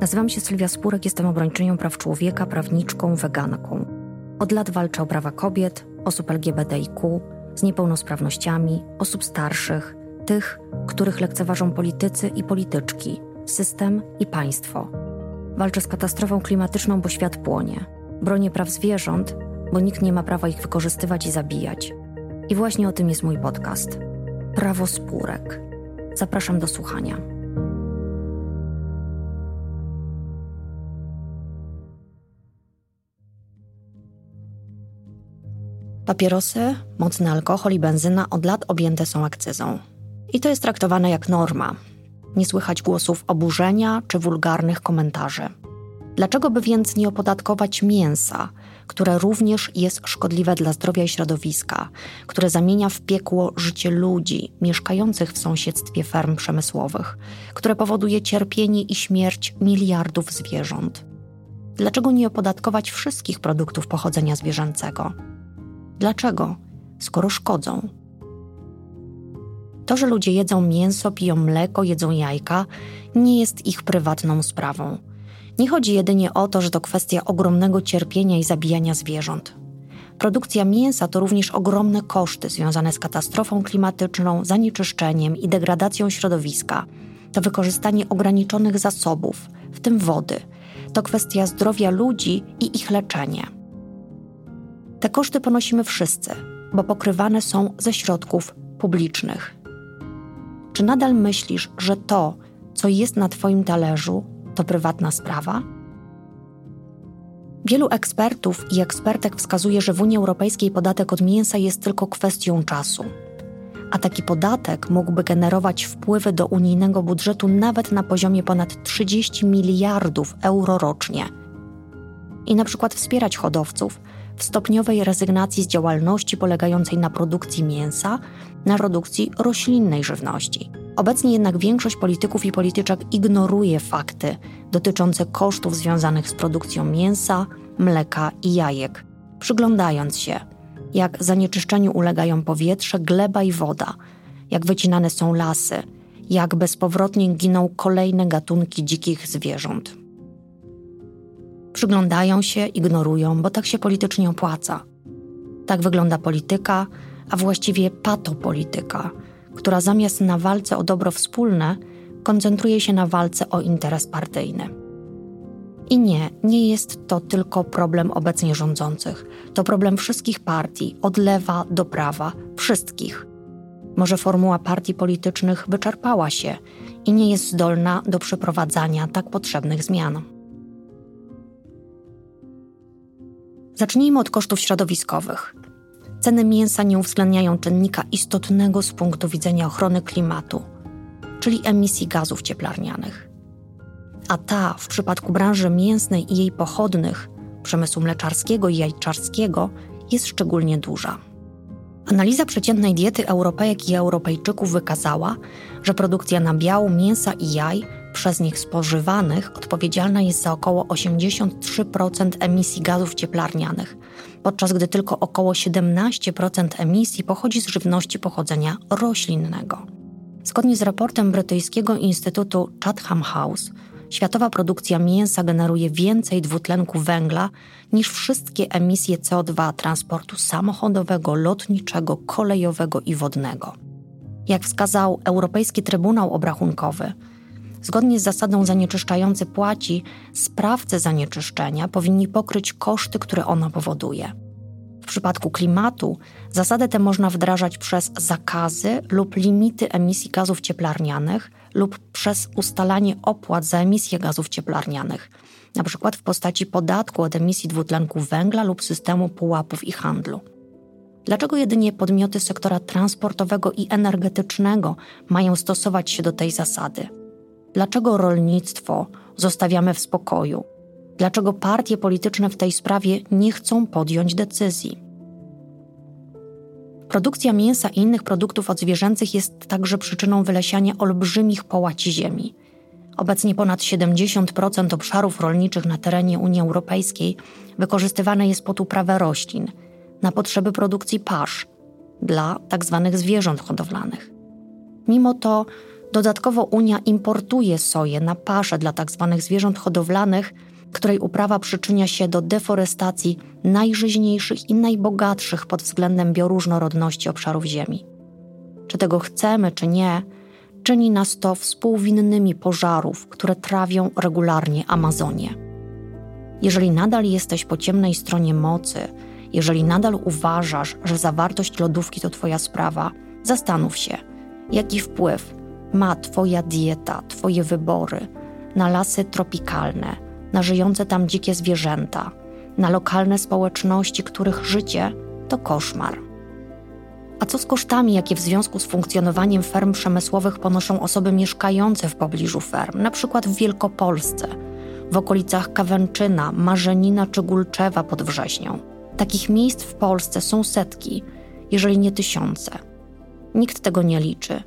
Nazywam się Sylwia Spurek, jestem obrończynią praw człowieka, prawniczką, weganką. Od lat walczę o prawa kobiet, osób LGBTIQ, z niepełnosprawnościami, osób starszych, tych, których lekceważą politycy i polityczki, system i państwo. Walczę z katastrofą klimatyczną, bo świat płonie. Bronię praw zwierząt, bo nikt nie ma prawa ich wykorzystywać i zabijać. I właśnie o tym jest mój podcast. Prawo spórek. Zapraszam do słuchania. Papierosy, mocny alkohol i benzyna od lat objęte są akcyzą. I to jest traktowane jak norma. Nie słychać głosów oburzenia czy wulgarnych komentarzy. Dlaczego by więc nie opodatkować mięsa, które również jest szkodliwe dla zdrowia i środowiska, które zamienia w piekło życie ludzi mieszkających w sąsiedztwie ferm przemysłowych, które powoduje cierpienie i śmierć miliardów zwierząt? Dlaczego nie opodatkować wszystkich produktów pochodzenia zwierzęcego? Dlaczego, skoro szkodzą? To, że ludzie jedzą mięso, piją mleko, jedzą jajka, nie jest ich prywatną sprawą. Nie chodzi jedynie o to, że to kwestia ogromnego cierpienia i zabijania zwierząt. Produkcja mięsa to również ogromne koszty związane z katastrofą klimatyczną, zanieczyszczeniem i degradacją środowiska. To wykorzystanie ograniczonych zasobów, w tym wody. To kwestia zdrowia ludzi i ich leczenie. Te koszty ponosimy wszyscy, bo pokrywane są ze środków publicznych. Czy nadal myślisz, że to, co jest na Twoim talerzu, to prywatna sprawa? Wielu ekspertów i ekspertek wskazuje, że w Unii Europejskiej podatek od mięsa jest tylko kwestią czasu. A taki podatek mógłby generować wpływy do unijnego budżetu nawet na poziomie ponad 30 miliardów euro rocznie. I na przykład wspierać hodowców w stopniowej rezygnacji z działalności polegającej na produkcji mięsa na produkcji roślinnej żywności. Obecnie jednak większość polityków i polityczek ignoruje fakty dotyczące kosztów związanych z produkcją mięsa, mleka i jajek, przyglądając się, jak zanieczyszczeniu ulegają powietrze, gleba i woda, jak wycinane są lasy, jak bezpowrotnie giną kolejne gatunki dzikich zwierząt. Przyglądają się, ignorują, bo tak się politycznie opłaca. Tak wygląda polityka, a właściwie patopolityka, która zamiast na walce o dobro wspólne koncentruje się na walce o interes partyjny. I nie, nie jest to tylko problem obecnie rządzących. To problem wszystkich partii, od lewa do prawa, wszystkich. Może formuła partii politycznych wyczerpała się i nie jest zdolna do przeprowadzania tak potrzebnych zmian. Zacznijmy od kosztów środowiskowych. Ceny mięsa nie uwzględniają czynnika istotnego z punktu widzenia ochrony klimatu, czyli emisji gazów cieplarnianych. A ta w przypadku branży mięsnej i jej pochodnych, przemysłu mleczarskiego i jajczarskiego, jest szczególnie duża. Analiza przeciętnej diety Europejek i Europejczyków wykazała, że produkcja nabiału, mięsa i jaj przez nich spożywanych odpowiedzialna jest za około 83% emisji gazów cieplarnianych, podczas gdy tylko około 17% emisji pochodzi z żywności pochodzenia roślinnego. Zgodnie z raportem brytyjskiego Instytutu Chatham House, światowa produkcja mięsa generuje więcej dwutlenku węgla niż wszystkie emisje CO2 transportu samochodowego, lotniczego, kolejowego i wodnego. Jak wskazał Europejski Trybunał Obrachunkowy, Zgodnie z zasadą zanieczyszczający płaci, sprawcy zanieczyszczenia powinni pokryć koszty, które ono powoduje. W przypadku klimatu zasadę tę można wdrażać przez zakazy lub limity emisji gazów cieplarnianych lub przez ustalanie opłat za emisję gazów cieplarnianych, np. w postaci podatku od emisji dwutlenku węgla lub systemu pułapów i handlu. Dlaczego jedynie podmioty sektora transportowego i energetycznego mają stosować się do tej zasady? Dlaczego rolnictwo zostawiamy w spokoju? Dlaczego partie polityczne w tej sprawie nie chcą podjąć decyzji? Produkcja mięsa i innych produktów odzwierzęcych jest także przyczyną wylesiania olbrzymich połaci ziemi. Obecnie ponad 70% obszarów rolniczych na terenie Unii Europejskiej wykorzystywane jest pod uprawę roślin na potrzeby produkcji pasz dla tzw. Tak zwierząt hodowlanych. Mimo to Dodatkowo Unia importuje soję na pasze dla tzw. Tak zwierząt hodowlanych, której uprawa przyczynia się do deforestacji najżyźniejszych i najbogatszych pod względem bioróżnorodności obszarów Ziemi. Czy tego chcemy, czy nie, czyni nas to współwinnymi pożarów, które trawią regularnie Amazonię. Jeżeli nadal jesteś po ciemnej stronie mocy, jeżeli nadal uważasz, że zawartość lodówki to Twoja sprawa, zastanów się, jaki wpływ ma Twoja dieta, Twoje wybory na lasy tropikalne, na żyjące tam dzikie zwierzęta, na lokalne społeczności, których życie to koszmar. A co z kosztami, jakie w związku z funkcjonowaniem ferm przemysłowych ponoszą osoby mieszkające w pobliżu ferm, na przykład w Wielkopolsce, w okolicach Kawęczyna, Marzenina czy Gulczewa pod Wrześnią? Takich miejsc w Polsce są setki, jeżeli nie tysiące. Nikt tego nie liczy.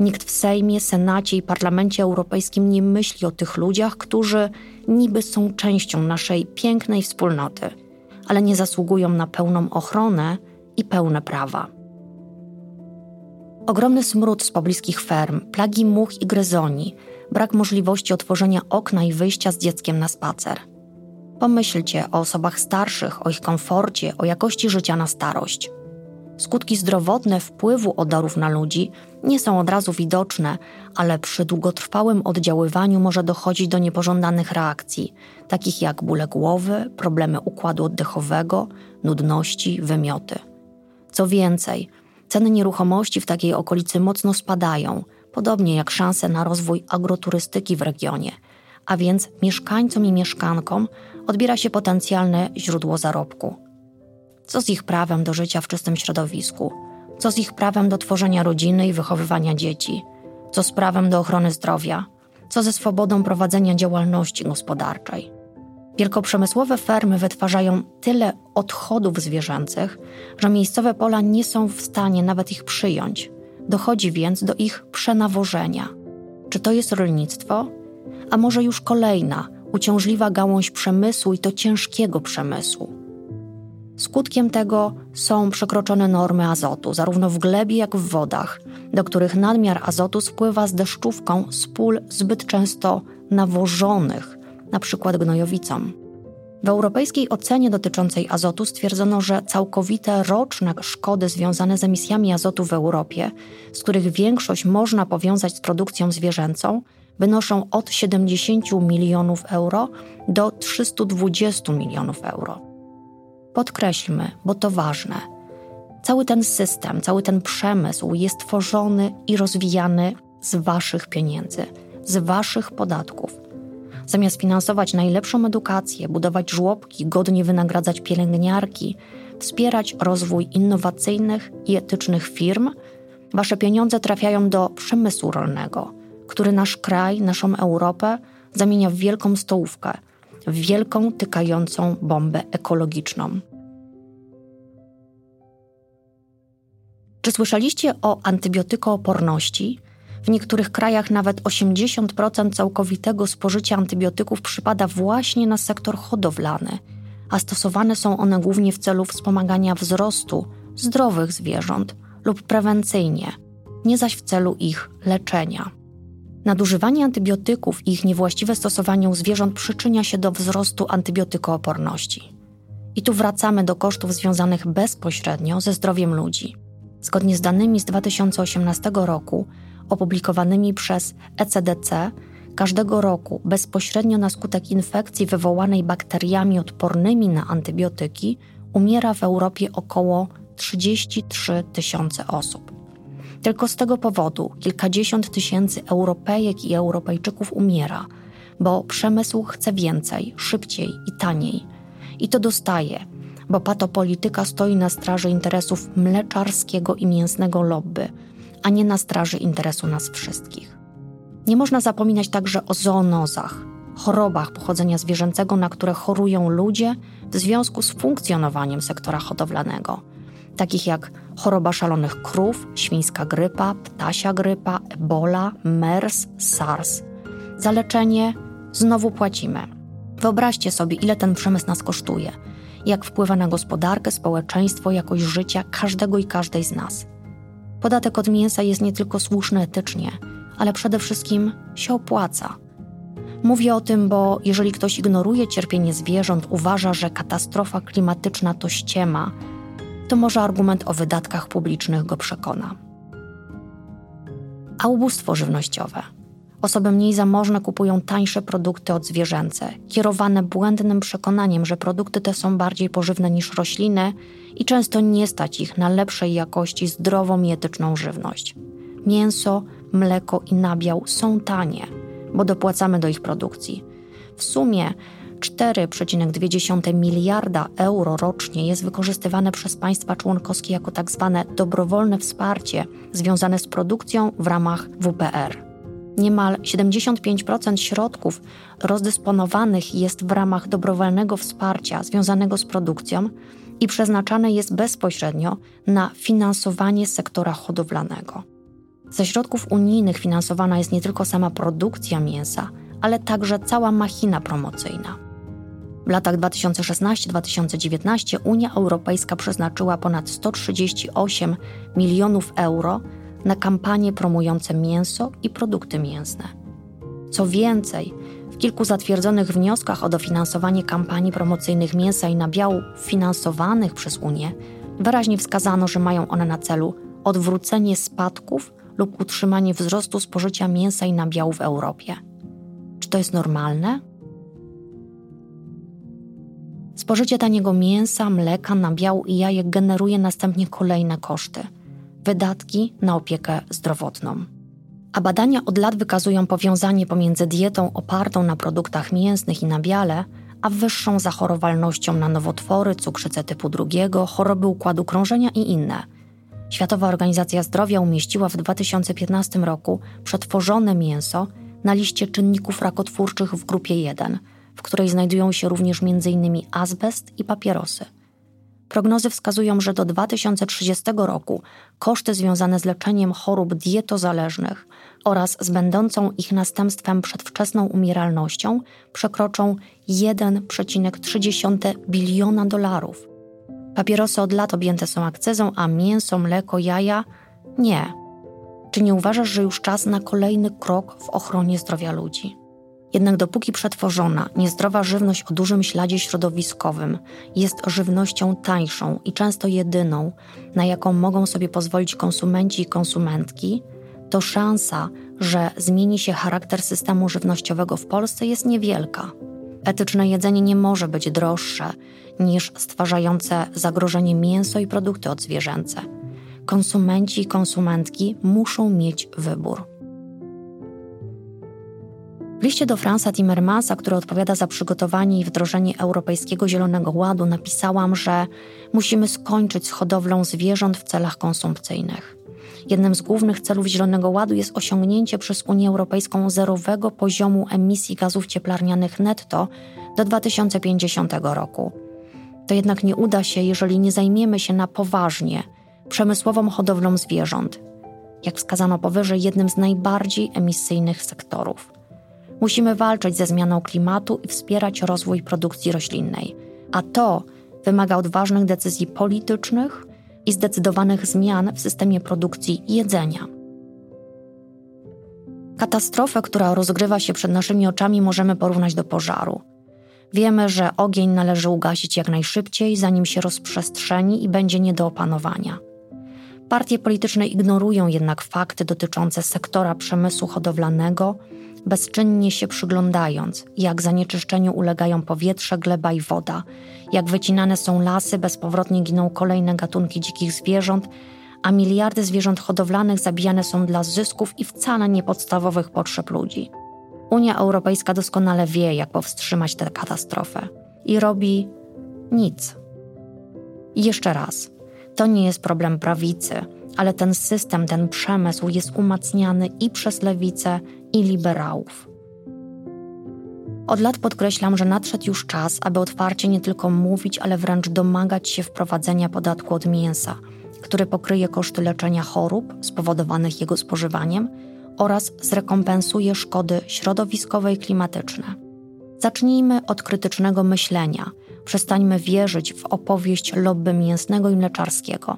Nikt w Sejmie, Senacie i Parlamencie Europejskim nie myśli o tych ludziach, którzy niby są częścią naszej pięknej wspólnoty, ale nie zasługują na pełną ochronę i pełne prawa. Ogromny smród z pobliskich ferm, plagi much i gryzoni, brak możliwości otworzenia okna i wyjścia z dzieckiem na spacer. Pomyślcie o osobach starszych, o ich komforcie, o jakości życia na starość. Skutki zdrowotne wpływu odorów na ludzi nie są od razu widoczne, ale przy długotrwałym oddziaływaniu może dochodzić do niepożądanych reakcji, takich jak bóle głowy, problemy układu oddechowego, nudności, wymioty. Co więcej, ceny nieruchomości w takiej okolicy mocno spadają, podobnie jak szanse na rozwój agroturystyki w regionie, a więc mieszkańcom i mieszkankom odbiera się potencjalne źródło zarobku. Co z ich prawem do życia w czystym środowisku? Co z ich prawem do tworzenia rodziny i wychowywania dzieci? Co z prawem do ochrony zdrowia? Co ze swobodą prowadzenia działalności gospodarczej? Wielkoprzemysłowe fermy wytwarzają tyle odchodów zwierzęcych, że miejscowe pola nie są w stanie nawet ich przyjąć. Dochodzi więc do ich przenawożenia. Czy to jest rolnictwo? A może już kolejna, uciążliwa gałąź przemysłu i to ciężkiego przemysłu? Skutkiem tego są przekroczone normy azotu, zarówno w glebie, jak w wodach, do których nadmiar azotu spływa z deszczówką z pól zbyt często nawożonych, np. gnojowicą. W europejskiej ocenie dotyczącej azotu stwierdzono, że całkowite roczne szkody związane z emisjami azotu w Europie, z których większość można powiązać z produkcją zwierzęcą, wynoszą od 70 milionów euro do 320 milionów euro. Podkreślmy, bo to ważne. Cały ten system, cały ten przemysł jest tworzony i rozwijany z Waszych pieniędzy, z Waszych podatków. Zamiast finansować najlepszą edukację, budować żłobki, godnie wynagradzać pielęgniarki, wspierać rozwój innowacyjnych i etycznych firm, Wasze pieniądze trafiają do przemysłu rolnego, który nasz kraj, naszą Europę zamienia w wielką stołówkę – wielką, tykającą bombę ekologiczną. Czy słyszeliście o antybiotykooporności? W niektórych krajach nawet 80% całkowitego spożycia antybiotyków przypada właśnie na sektor hodowlany, a stosowane są one głównie w celu wspomagania wzrostu zdrowych zwierząt lub prewencyjnie, nie zaś w celu ich leczenia. Nadużywanie antybiotyków i ich niewłaściwe stosowanie u zwierząt przyczynia się do wzrostu antybiotykooporności. I tu wracamy do kosztów związanych bezpośrednio ze zdrowiem ludzi. Zgodnie z danymi z 2018 roku, opublikowanymi przez ECDC, każdego roku bezpośrednio na skutek infekcji wywołanej bakteriami odpornymi na antybiotyki umiera w Europie około 33 tysiące osób. Tylko z tego powodu kilkadziesiąt tysięcy Europejek i Europejczyków umiera, bo przemysł chce więcej, szybciej i taniej. I to dostaje, bo patopolityka stoi na straży interesów mleczarskiego i mięsnego lobby, a nie na straży interesu nas wszystkich. Nie można zapominać także o zoonozach, chorobach pochodzenia zwierzęcego, na które chorują ludzie w związku z funkcjonowaniem sektora hodowlanego – takich jak choroba szalonych krów, świńska grypa, ptasia grypa, ebola, MERS, SARS. Za leczenie znowu płacimy. Wyobraźcie sobie, ile ten przemysł nas kosztuje, jak wpływa na gospodarkę, społeczeństwo, jakość życia każdego i każdej z nas. Podatek od mięsa jest nie tylko słuszny etycznie, ale przede wszystkim się opłaca. Mówię o tym, bo jeżeli ktoś ignoruje cierpienie zwierząt, uważa, że katastrofa klimatyczna to ściema, to może argument o wydatkach publicznych go przekona. A ubóstwo żywnościowe. Osoby mniej zamożne kupują tańsze produkty od zwierzęce, kierowane błędnym przekonaniem, że produkty te są bardziej pożywne niż rośliny i często nie stać ich na lepszej jakości zdrową i etyczną żywność. Mięso, mleko i nabiał są tanie, bo dopłacamy do ich produkcji. W sumie 4,2 miliarda euro rocznie jest wykorzystywane przez państwa członkowskie jako tak zwane dobrowolne wsparcie związane z produkcją w ramach WPR. Niemal 75% środków rozdysponowanych jest w ramach dobrowolnego wsparcia związanego z produkcją i przeznaczane jest bezpośrednio na finansowanie sektora hodowlanego. Ze środków unijnych finansowana jest nie tylko sama produkcja mięsa, ale także cała machina promocyjna. W latach 2016-2019 Unia Europejska przeznaczyła ponad 138 milionów euro na kampanie promujące mięso i produkty mięsne. Co więcej, w kilku zatwierdzonych wnioskach o dofinansowanie kampanii promocyjnych mięsa i nabiału finansowanych przez Unię wyraźnie wskazano, że mają one na celu odwrócenie spadków lub utrzymanie wzrostu spożycia mięsa i nabiału w Europie. Czy to jest normalne? Spożycie taniego mięsa, mleka, nabiału i jajek generuje następnie kolejne koszty – wydatki na opiekę zdrowotną. A badania od lat wykazują powiązanie pomiędzy dietą opartą na produktach mięsnych i nabiale, a wyższą zachorowalnością na nowotwory, cukrzycę typu drugiego, choroby układu krążenia i inne. Światowa Organizacja Zdrowia umieściła w 2015 roku przetworzone mięso na liście czynników rakotwórczych w grupie 1, w której znajdują się również m.in. azbest i papierosy. Prognozy wskazują, że do 2030 roku koszty związane z leczeniem chorób dietozależnych oraz z będącą ich następstwem przedwczesną umieralnością przekroczą 1,3 biliona dolarów. Papierosy od lat objęte są akcyzą, a mięso, mleko, jaja nie. Czy nie uważasz, że już czas na kolejny krok w ochronie zdrowia ludzi? Jednak dopóki przetworzona, niezdrowa żywność o dużym śladzie środowiskowym jest żywnością tańszą i często jedyną, na jaką mogą sobie pozwolić konsumenci i konsumentki, to szansa, że zmieni się charakter systemu żywnościowego w Polsce jest niewielka. Etyczne jedzenie nie może być droższe niż stwarzające zagrożenie mięso i produkty odzwierzęce. Konsumenci i konsumentki muszą mieć wybór. W liście do Fransa Timmermansa, który odpowiada za przygotowanie i wdrożenie Europejskiego Zielonego Ładu, napisałam, że musimy skończyć z hodowlą zwierząt w celach konsumpcyjnych. Jednym z głównych celów Zielonego Ładu jest osiągnięcie przez Unię Europejską zerowego poziomu emisji gazów cieplarnianych netto do 2050 roku. To jednak nie uda się, jeżeli nie zajmiemy się na poważnie przemysłową hodowlą zwierząt, jak wskazano powyżej, jednym z najbardziej emisyjnych sektorów. Musimy walczyć ze zmianą klimatu i wspierać rozwój produkcji roślinnej, a to wymaga odważnych decyzji politycznych i zdecydowanych zmian w systemie produkcji jedzenia. Katastrofę, która rozgrywa się przed naszymi oczami, możemy porównać do pożaru. Wiemy, że ogień należy ugasić jak najszybciej, zanim się rozprzestrzeni i będzie nie do opanowania. Partie polityczne ignorują jednak fakty dotyczące sektora przemysłu hodowlanego bezczynnie się przyglądając, jak zanieczyszczeniu ulegają powietrze, gleba i woda, jak wycinane są lasy, bezpowrotnie giną kolejne gatunki dzikich zwierząt, a miliardy zwierząt hodowlanych zabijane są dla zysków i wcale niepodstawowych potrzeb ludzi. Unia Europejska doskonale wie, jak powstrzymać tę katastrofę i robi nic. I jeszcze raz, to nie jest problem prawicy, ale ten system, ten przemysł jest umacniany i przez lewicę, i liberałów. Od lat podkreślam, że nadszedł już czas, aby otwarcie nie tylko mówić, ale wręcz domagać się wprowadzenia podatku od mięsa, który pokryje koszty leczenia chorób spowodowanych jego spożywaniem oraz zrekompensuje szkody środowiskowe i klimatyczne. Zacznijmy od krytycznego myślenia. Przestańmy wierzyć w opowieść lobby mięsnego i mleczarskiego.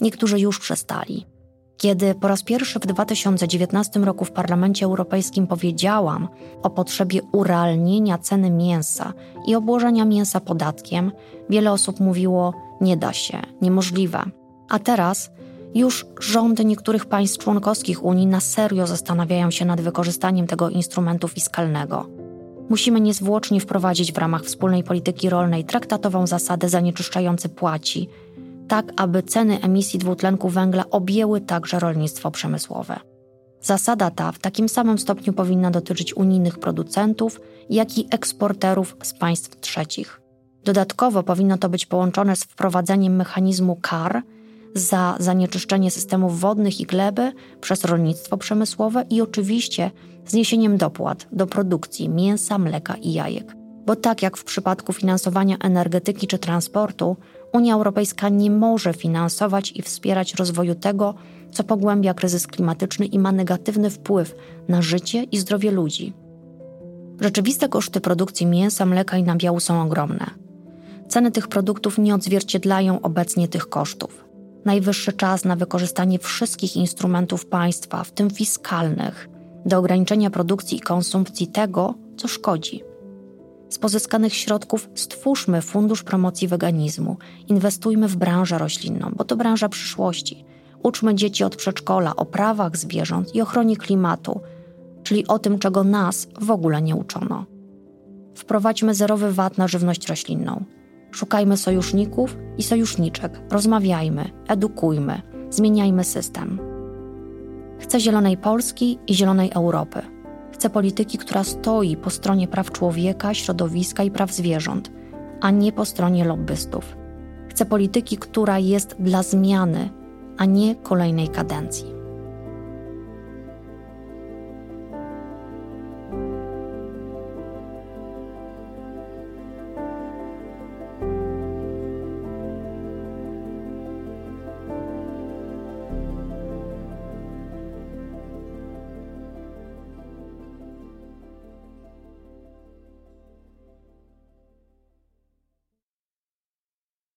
Niektórzy już przestali. Kiedy po raz pierwszy w 2019 roku w Parlamencie Europejskim powiedziałam o potrzebie urealnienia ceny mięsa i obłożenia mięsa podatkiem, wiele osób mówiło: nie da się, niemożliwe. A teraz już rządy niektórych państw członkowskich Unii na serio zastanawiają się nad wykorzystaniem tego instrumentu fiskalnego. Musimy niezwłocznie wprowadzić w ramach wspólnej polityki rolnej traktatową zasadę zanieczyszczający płaci, tak aby ceny emisji dwutlenku węgla objęły także rolnictwo przemysłowe. Zasada ta w takim samym stopniu powinna dotyczyć unijnych producentów, jak i eksporterów z państw trzecich. Dodatkowo powinno to być połączone z wprowadzeniem mechanizmu kar za zanieczyszczenie systemów wodnych i gleby przez rolnictwo przemysłowe i oczywiście zniesieniem dopłat do produkcji mięsa, mleka i jajek. Bo tak jak w przypadku finansowania energetyki czy transportu, Unia Europejska nie może finansować i wspierać rozwoju tego, co pogłębia kryzys klimatyczny i ma negatywny wpływ na życie i zdrowie ludzi. Rzeczywiste koszty produkcji mięsa, mleka i nabiału są ogromne. Ceny tych produktów nie odzwierciedlają obecnie tych kosztów. Najwyższy czas na wykorzystanie wszystkich instrumentów państwa, w tym fiskalnych, do ograniczenia produkcji i konsumpcji tego, co szkodzi. Z pozyskanych środków stwórzmy fundusz promocji weganizmu, inwestujmy w branżę roślinną, bo to branża przyszłości. Uczmy dzieci od przedszkola o prawach zwierząt i ochronie klimatu, czyli o tym, czego nas w ogóle nie uczono. Wprowadźmy zerowy VAT na żywność roślinną. Szukajmy sojuszników i sojuszniczek, rozmawiajmy, edukujmy, zmieniajmy system. Chcę zielonej Polski i zielonej Europy Chcę polityki, która stoi po stronie praw człowieka, środowiska i praw zwierząt, a nie po stronie lobbystów. Chcę polityki, która jest dla zmiany, a nie kolejnej kadencji.